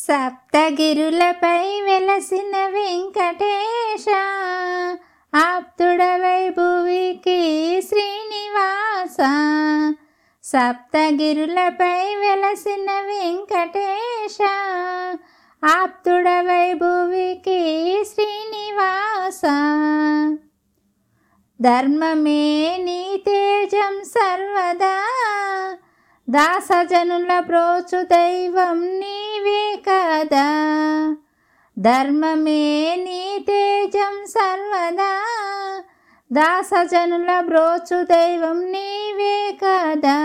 సప్తగిరులపై వెలసిన వెంకటేశ ఆప్తుడవై భువికి శ్రీనివాస. సప్తగిరులపై వెలసిన వెంకటేశ ఆప్తుడవై భువికి శ్రీనివాస. ధర్మమే నీ తేజం సర్వదా దాసజనుల ప్రోచు దైవం నీవే కదా. ధర్మమే నీ తేజం సర్వదా. దాసజనుల బ్రోచు దైవం నీవే కదా.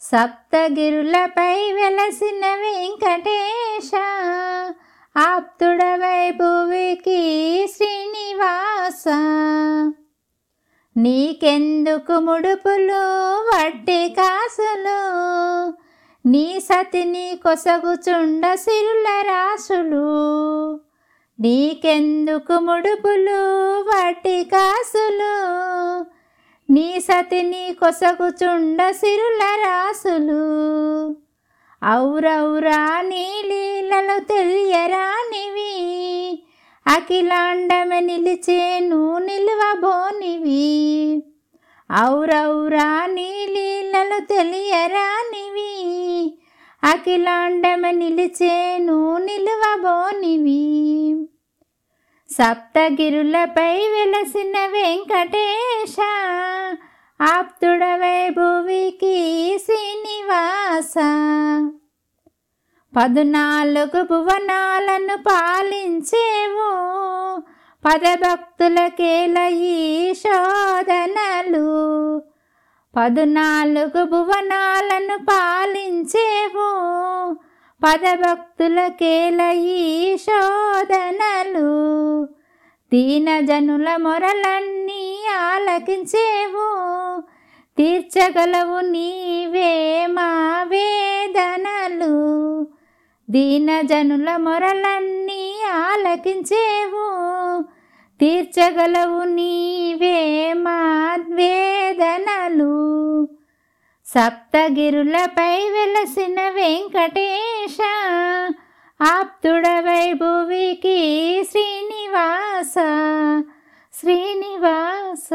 సప్తగిరులపై వెలసిన వెంకటేశ ఆప్తుడవై భువికి శ్రీనివాస. నీకెందుకు ముడుపులు వడ్డీ కాసులు? నీ సతిని కొసగుచుండ సిరుల రాసులు. నీకెందుకు ముడుపులు వడ్డీ కాసులు? నీ సతిని కొసగుచుండ సిరుల రాసులు. ఔరౌరా నీ లీలలు తెలియరానివి. అఖిలాండమ నిలిచేను నిలువబోనివి. ఔరౌరా నీ లీలలు తెలియరానివి. అఖిలాండమ నిలిచేను నిలువబోనివి. సప్తగిరులపై వెలసిన వెంకటేశ ఆప్తుడవై భువికి శ్రీనివాస. పదునాలుగు భువనాలను పాలించేవు పదభక్తులకేల ఈ శోధనలు పదునాలుగు భువనాలను పాలించేవు పదభక్తులకేల ఈ శోధనలు దీనజనుల మొరలన్నీ ఆలకించేవు తీర్చగలవు నీవే మా వేదనలు. దీనజనుల మొరలన్నీ ఆలకించేవు. తీర్చగలవు నీవే మాద్వేదనలు. వేదనలు సప్తగిరులపై వెలసిన వెంకటేశ ఆప్తుడవై భువికి శ్రీనివాస శ్రీనివాస.